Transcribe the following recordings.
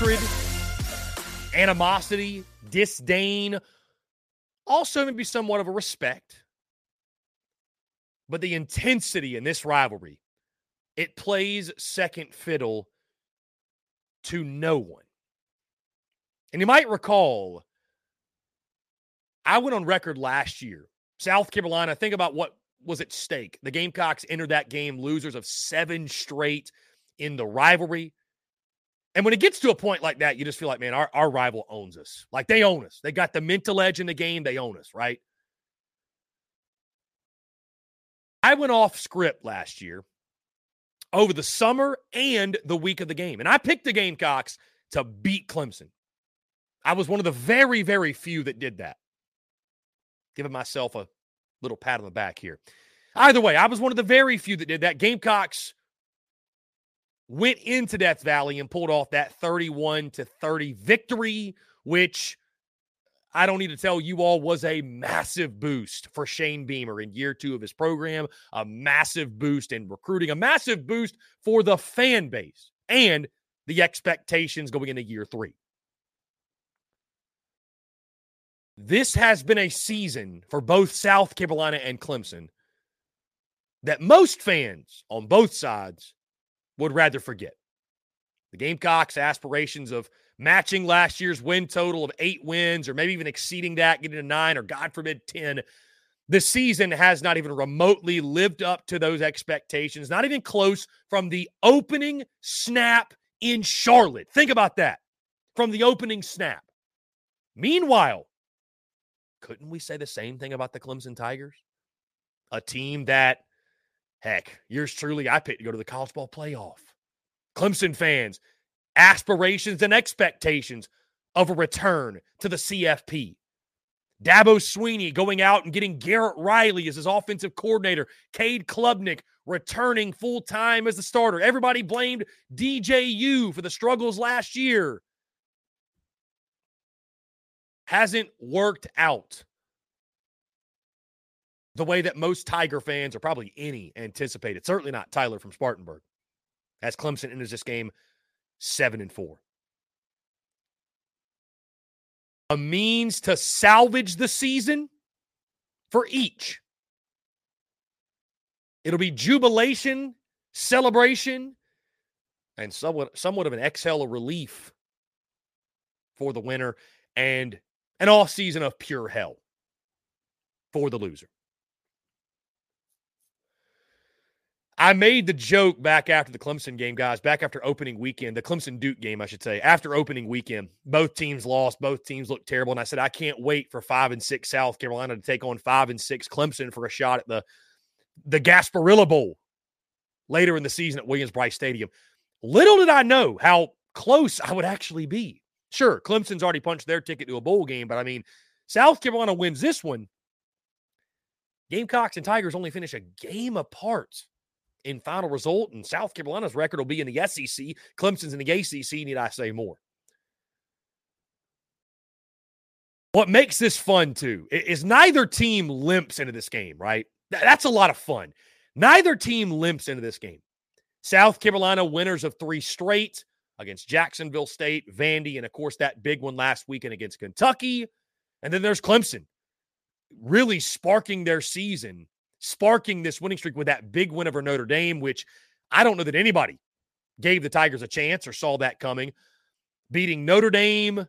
Hatred, animosity, disdain, also maybe somewhat of a respect. But the intensity in this rivalry, it plays second fiddle to no one. And you might recall, I went on record last year. South Carolina, think about what was at stake. The Gamecocks entered that game losers of seven straight in the rivalry. And when it gets to a point like that, you just feel like, man, our, our rival owns us. Like they own us. They got the mental edge in the game. They own us, right? I went off script last year over the summer and the week of the game. And I picked the Gamecocks to beat Clemson. I was one of the very, very few that did that. Giving myself a little pat on the back here. Either way, I was one of the very few that did that. Gamecocks went into Death Valley and pulled off that 31 to 30 victory, which I don't need to tell you all was a massive boost for Shane Beamer in year two of his program, a massive boost in recruiting, a massive boost for the fan base and the expectations going into year three. This has been a season for both South Carolina and Clemson that most fans on both sides would rather forget. The Gamecocks' aspirations of matching last year's win total of eight wins, or maybe even exceeding that, getting to nine, or God forbid, 10. The season has not even remotely lived up to those expectations, not even close from the opening snap in Charlotte. Think about that from the opening snap. Meanwhile, couldn't we say the same thing about the Clemson Tigers? A team that, heck, yours truly, I picked to go to the college ball playoff. Clemson fans, aspirations and expectations of a return to the CFP. Dabo Swinney going out and getting Garrett Riley as his offensive coordinator. Cade Klubnik returning full time as the starter. Everybody blamed DJU for the struggles last year hasn't worked out the way that most Tiger fans, or probably any, anticipated. Certainly not Tyler from Spartanburg, as Clemson enters this game seven and four. A means to salvage the season for each. It'll be jubilation, celebration, and somewhat somewhat of an exhale of relief for the winner. And an off season of pure hell for the loser. I made the joke back after the Clemson game, guys, back after opening weekend, the Clemson Duke game, I should say. After opening weekend, both teams lost. Both teams looked terrible. And I said, I can't wait for five and six South Carolina to take on five and six Clemson for a shot at the, the Gasparilla Bowl later in the season at Williams-Brice Stadium. Little did I know how close I would actually be. Sure, Clemson's already punched their ticket to a bowl game, but I mean, South Carolina wins this one. Gamecocks and Tigers only finish a game apart in final result, and South Carolina's record will be in the SEC. Clemson's in the ACC. Need I say more? What makes this fun too is neither team limps into this game, right? That's a lot of fun. Neither team limps into this game. South Carolina winners of three straight against Jacksonville State, Vandy, and of course that big one last weekend against Kentucky. And then there's Clemson really sparking their season, sparking this winning streak with that big win over Notre Dame, which I don't know that anybody gave the Tigers a chance or saw that coming. Beating Notre Dame,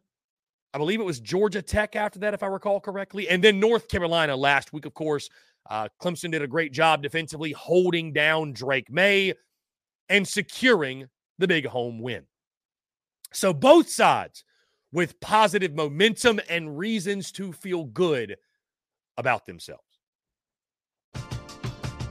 I believe it was Georgia Tech after that, if I recall correctly, and then North Carolina last week, of course. Uh, Clemson did a great job defensively holding down Drake Maye and securing the big home win. So both sides with positive momentum and reasons to feel good about themselves.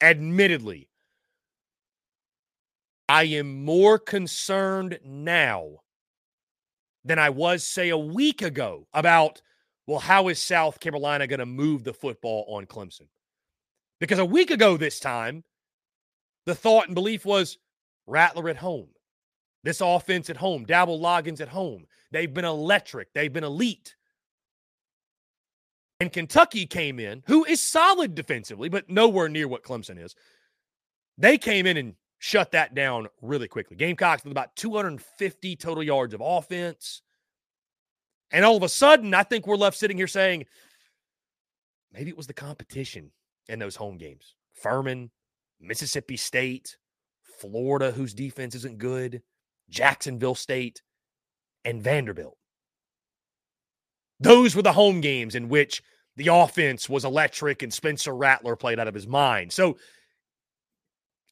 Admittedly, I am more concerned now than I was, say, a week ago about, well, how is South Carolina going to move the football on Clemson? Because a week ago this time, the thought and belief was Rattler at home. This offense at home, Dowell Loggains at home. They've been electric. They've been elite. And Kentucky came in, who is solid defensively, but nowhere near what Clemson is. They came in and shut that down really quickly. Gamecocks with about 250 total yards of offense. And all of a sudden, I think we're left sitting here saying, maybe it was the competition in those home games. Furman, Mississippi State, Florida, whose defense isn't good, Jacksonville State, and Vanderbilt. Those were the home games in which the offense was electric and Spencer Rattler played out of his mind. So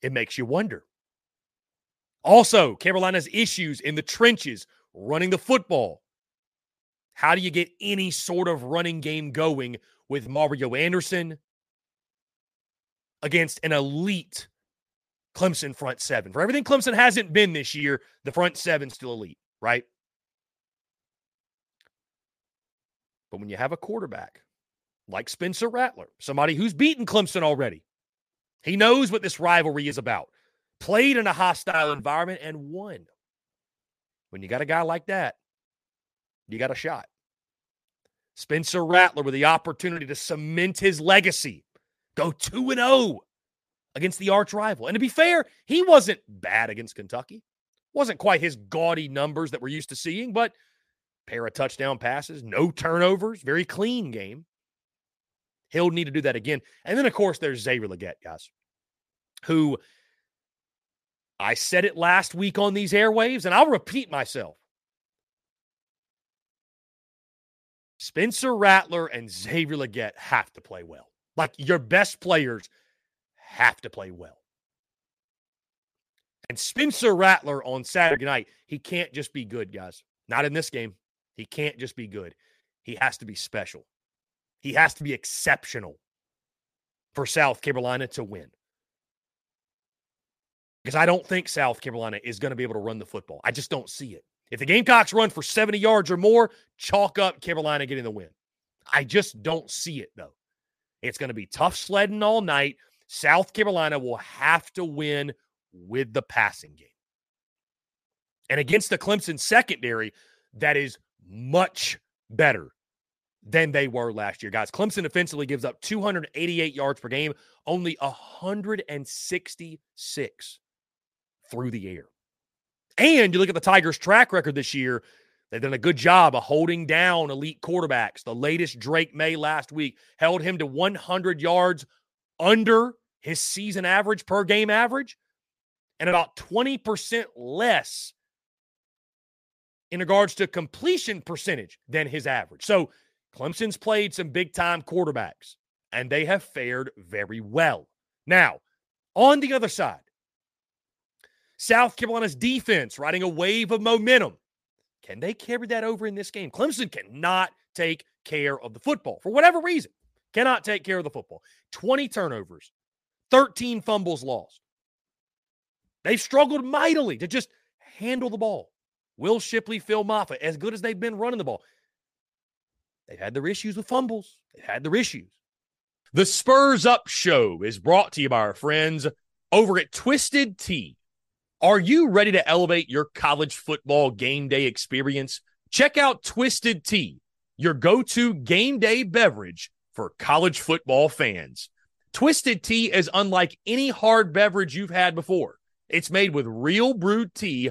it makes you wonder. Also, Carolina's issues in the trenches, running the football. How do you get any sort of running game going with Mario Anderson against an elite Clemson front seven? For everything Clemson hasn't been this year, the front seven's still elite, right? But when you have a quarterback like Spencer Rattler, somebody who's beaten Clemson already, he knows what this rivalry is about, played in a hostile environment and won. When you got a guy like that, you got a shot. Spencer Rattler with the opportunity to cement his legacy, go 2 and 0 against the arch rival. And to be fair, he wasn't bad against Kentucky. Wasn't quite his gaudy numbers that we're used to seeing, but pair of touchdown passes, no turnovers, very clean game. He'll need to do that again. And then, of course, there's Xavier Legette, guys, who I said it last week on these airwaves, and I'll repeat myself. Spencer Rattler and Xavier Legette have to play well. Like your best players have to play well. And Spencer Rattler on Saturday night, he can't just be good, guys. Not in this game. He can't just be good. He has to be special. He has to be exceptional for South Carolina to win. Because I don't think South Carolina is going to be able to run the football. I just don't see it. If the Gamecocks run for 70 yards or more, chalk up Carolina getting the win. I just don't see it, though. It's going to be tough sledding all night. South Carolina will have to win with the passing game. And against the Clemson secondary, that is much better than they were last year. Guys, Clemson offensively gives up 288 yards per game, only 166 through the air. And you look at the Tigers' track record this year, they've done a good job of holding down elite quarterbacks. The latest Drake Maye last week held him to 100 yards under his season average per game average and about 20% less in regards to completion percentage than his average. So Clemson's played some big time quarterbacks and they have fared very well. Now, on the other side, South Carolina's defense riding a wave of momentum. Can they carry that over in this game? Clemson cannot take care of the football for whatever reason. Cannot take care of the football. 20 turnovers, 13 fumbles lost. They've struggled mightily to just handle the ball. Will Shipley, Phil Mafah, as good as they've been running the ball, they've had their issues with fumbles. They've had their issues. The Spurs Up Show is brought to you by our friends over at Twisted Tea. Are you ready to elevate your college football game day experience? Check out Twisted Tea, your go to game day beverage for college football fans. Twisted Tea is unlike any hard beverage you've had before. It's made with real brewed tea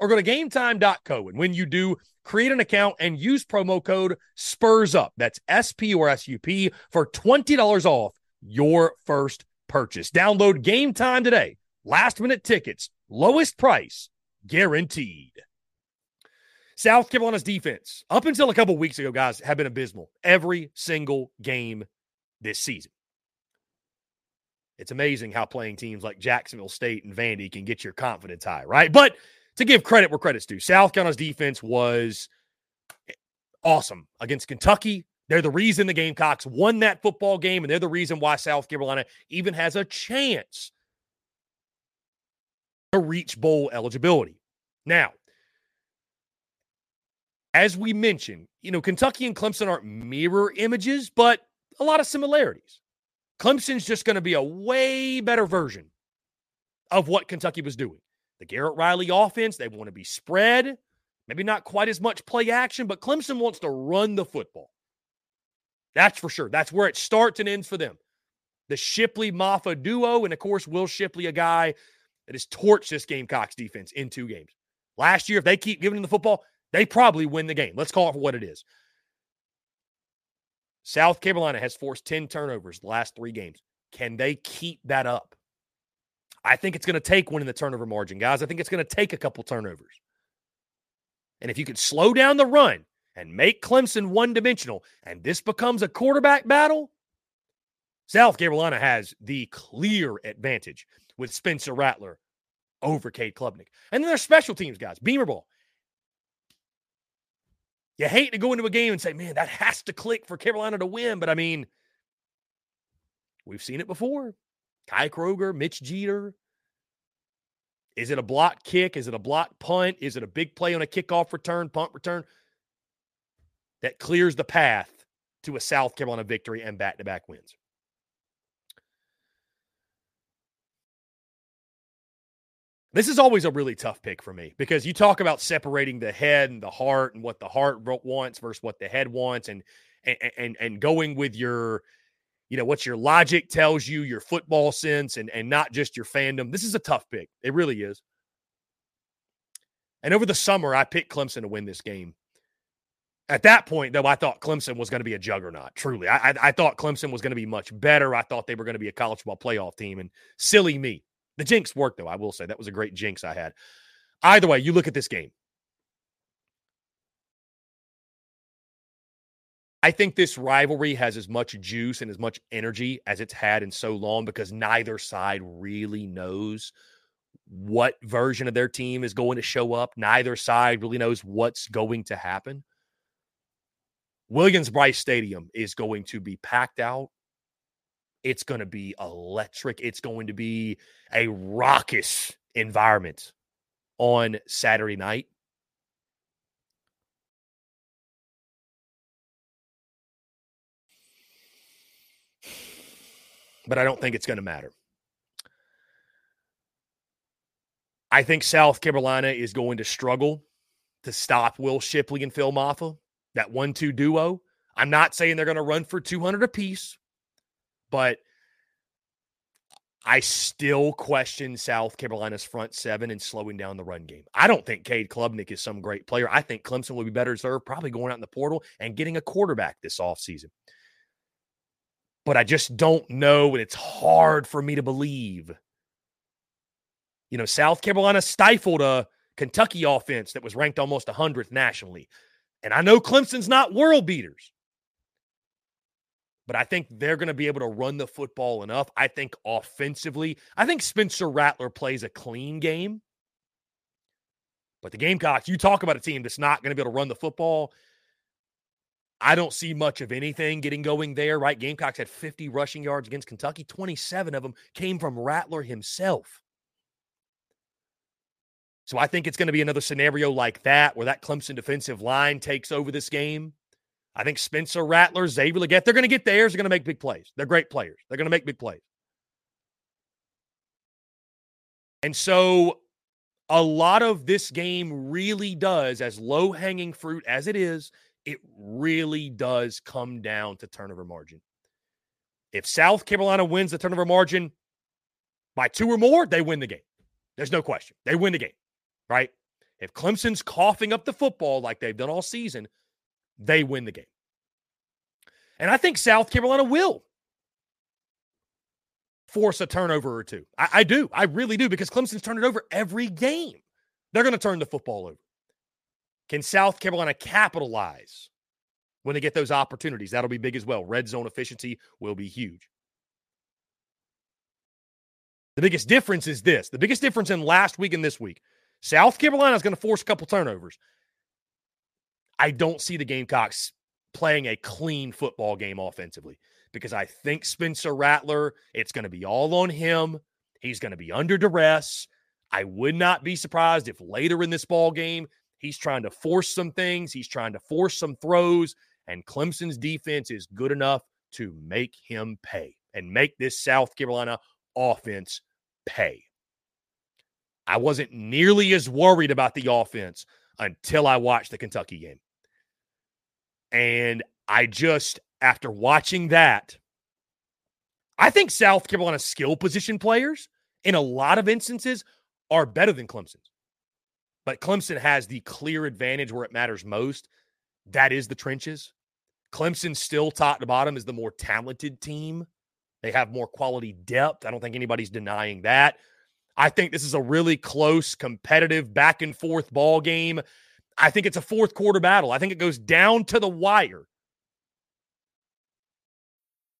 or go to gametime.co. And when you do, create an account and use promo code SPURS UP. That's S P or S U P for $20 off your first purchase. Download Game Time today. Last minute tickets, lowest price guaranteed. South Carolina's defense, up until a couple weeks ago, guys, have been abysmal every single game this season. It's amazing how playing teams like Jacksonville State and Vandy can get your confidence high, right? But to give credit where credit's due, South Carolina's defense was awesome against Kentucky. They're the reason the Gamecocks won that football game, and they're the reason why South Carolina even has a chance to reach bowl eligibility. Now, as we mentioned, you know, Kentucky and Clemson aren't mirror images, but a lot of similarities. Clemson's just going to be a way better version of what Kentucky was doing. The Garrett Riley offense, they want to be spread, maybe not quite as much play action, but Clemson wants to run the football. That's for sure. That's where it starts and ends for them. The Shipley Mafah duo, and of course, Will Shipley, a guy that has torched this Gamecocks defense in two games. Last year, if they keep giving them the football, they probably win the game. Let's call it for what it is. South Carolina has forced 10 turnovers the last three games. Can they keep that up? I think it's going to take winning the turnover margin, guys. I think it's going to take a couple turnovers. And if you can slow down the run and make Clemson one dimensional, and this becomes a quarterback battle, South Carolina has the clear advantage with Spencer Rattler over Cade Klubnik. And then there's special teams, guys. Beamer Ball you hate to go into a game and say, man, that has to click for Carolina to win. But I mean, we've seen it before. Kai Kroeger, Mitch Jeter. Is it a block kick? Is it a block punt? Is it a big play on a kickoff return, punt return? That clears the path to a South Carolina victory and back to back wins. This is always a really tough pick for me because you talk about separating the head and the heart and what the heart wants versus what the head wants and and and, and going with your you know what your logic tells you, your football sense and and not just your fandom. This is a tough pick. It really is. And over the summer I picked Clemson to win this game. At that point, though, I thought Clemson was going to be a juggernaut. Truly, I, I, I thought Clemson was going to be much better. I thought they were going to be a college football playoff team, and silly me. The jinx worked, though. I will say that was a great jinx I had. Either way, you look at this game. I think this rivalry has as much juice and as much energy as it's had in so long because neither side really knows what version of their team is going to show up. Neither side really knows what's going to happen. Williams-Brice Stadium is going to be packed out. It's going to be electric. It's going to be a raucous environment on Saturday night. But I don't think it's going to matter. I think South Carolina is going to struggle to stop Will Shipley and Phil Mafah, that one two duo. I'm not saying they're going to run for 200 apiece, but I still question South Carolina's front seven and slowing down the run game. I don't think Cade Klubnik is some great player. I think Clemson will be better served probably going out in the portal and getting a quarterback this offseason but I just don't know. And it's hard for me to believe. You know, South Carolina stifled a Kentucky offense that was ranked almost 100th nationally. And I know Clemson's not world beaters, but I think they're going to be able to run the football enough. I think offensively, I think Spencer Rattler plays a clean game. But the Gamecocks, you talk about a team that's not going to be able to run the football. I don't see much of anything getting going there, right? Gamecocks had 50 rushing yards against Kentucky. 27 of them came from Rattler himself. So I think it's going to be another scenario like that where that Clemson defensive line takes over this game. I think Spencer Rattler, Xavier Legette, they're going to get theirs. They're going to make big plays. They're great players. They're going to make big plays. And so a lot of this game really does, as low hanging fruit as it is, it really does come down to turnover margin. If South Carolina wins the turnover margin by two or more, they win the game. There's no question. They win the game, right? If Clemson's coughing up the football like they've done all season, they win the game. And I think South Carolina will force a turnover or two. I, I do. I really do because Clemson's turned it over every game. They're going to turn the football over. Can South Carolina capitalize when they get those opportunities? That'll be big as well. Red zone efficiency will be huge. The biggest difference is this the biggest difference in last week and this week South Carolina is going to force a couple turnovers. I don't see the Gamecocks playing a clean football game offensively because I think Spencer Rattler, it's going to be all on him. He's going to be under duress. I would not be surprised if later in this ball game He's trying to force some things, he's trying to force some throws, and Clemson's defense is good enough to make him pay and make this South Carolina offense pay. I wasn't nearly as worried about the offense until I watched the Kentucky game. And I just, after watching that, I think South Carolina skill position players in a lot of instances are better than Clemson's. But Clemson has the clear advantage where it matters most. That is the trenches. Clemson still top to bottom is the more talented team. They have more quality depth. I don't think anybody's denying that. I think this is a really close, competitive, back and forth ball game. I think it's a fourth quarter battle. I think it goes down to the wire.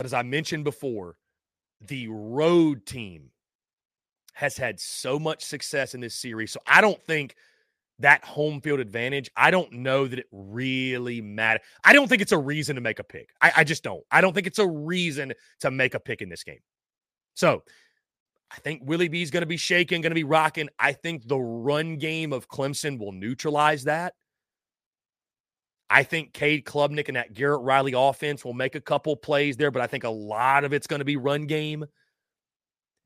But as I mentioned before, the road team has had so much success in this series. So I don't think that home field advantage, I don't know that it really matters. I don't think it's a reason to make a pick. I, I, just don't. I don't think it's a reason to make a pick in this game. So I think Willie B is going to be shaking, going to be rocking. I think the run game of Clemson will neutralize that. I think Cade Klubnik and that Garrett Riley offense will make a couple plays there, but I think a lot of it's going to be run game.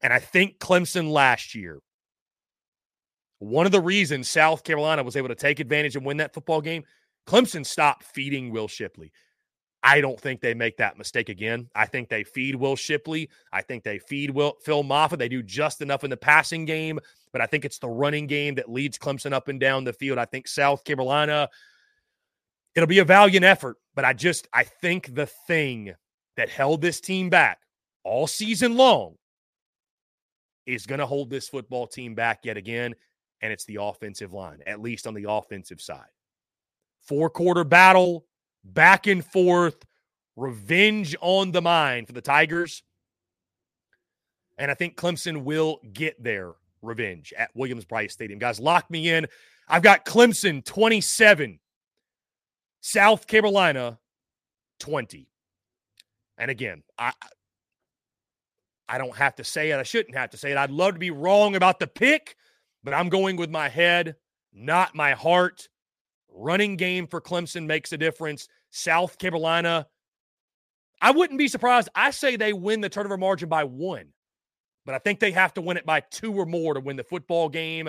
And I think Clemson last year, one of the reasons South Carolina was able to take advantage and win that football game, Clemson stopped feeding Will Shipley. I don't think they make that mistake again. I think they feed Will Shipley. I think they feed Will, Phil Mafah. They do just enough in the passing game, but I think it's the running game that leads Clemson up and down the field. I think South Carolina – it'll be a valiant effort, but I just I think the thing that held this team back all season long is going to hold this football team back yet again, and it's the offensive line, at least on the offensive side. Four quarter battle, back and forth, revenge on the mind for the Tigers. And I think Clemson will get their revenge at Williams Brice Stadium. Guys, lock me in. I've got Clemson 27, South Carolina 20. And again, I I don't have to say it. I shouldn't have to say it. I'd love to be wrong about the pick, but I'm going with my head, not my heart. Running game for Clemson makes a difference. South Carolina, I wouldn't be surprised. I say they win the turnover margin by one, but I think they have to win it by two or more to win the football game.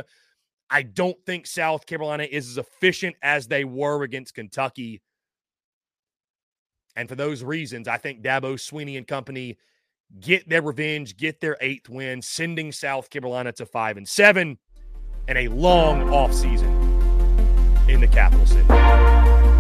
I don't think South Carolina is as efficient as they were against Kentucky. And for those reasons, I think Dabo Swinney and company get their revenge, get their eighth win, sending South Carolina to five and seven and a long offseason in the capital city.